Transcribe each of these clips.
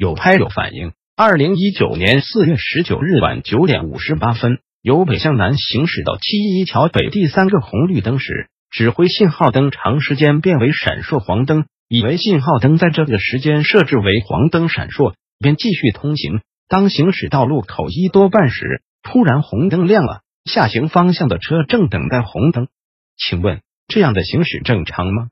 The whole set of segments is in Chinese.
有拍有反应。二零一九年四月十九日晚九点五十八分，由北向南行驶到七一桥北第三个红绿灯时，指挥信号灯长时间变为闪烁黄灯。以为信号灯在这个时间设置为黄灯闪烁，便继续通行。当行驶到路口一多半时，突然红灯亮了，下行方向的车正等待红灯。请问这样的行驶正常吗？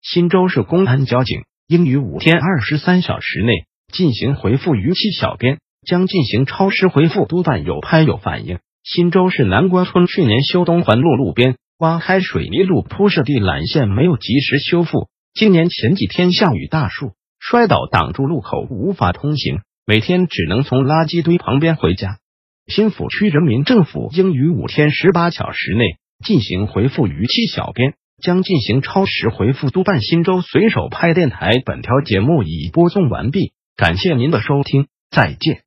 新州市公安交警应于五天二十三小时内进行回复逾期小编，将进行超时回复督办有拍有反应。新州市南关村去年修东环路路边挖开水泥路铺设地缆线没有及时修复。今年前几天下雨大树摔倒挡住路口，无法通行，每天只能从垃圾堆旁边回家。新抚区人民政府应于五天十八小时内进行回复逾期小编，将进行超时回复督办。新州随手拍电台本条节目已播送完毕，感谢您的收听，再见。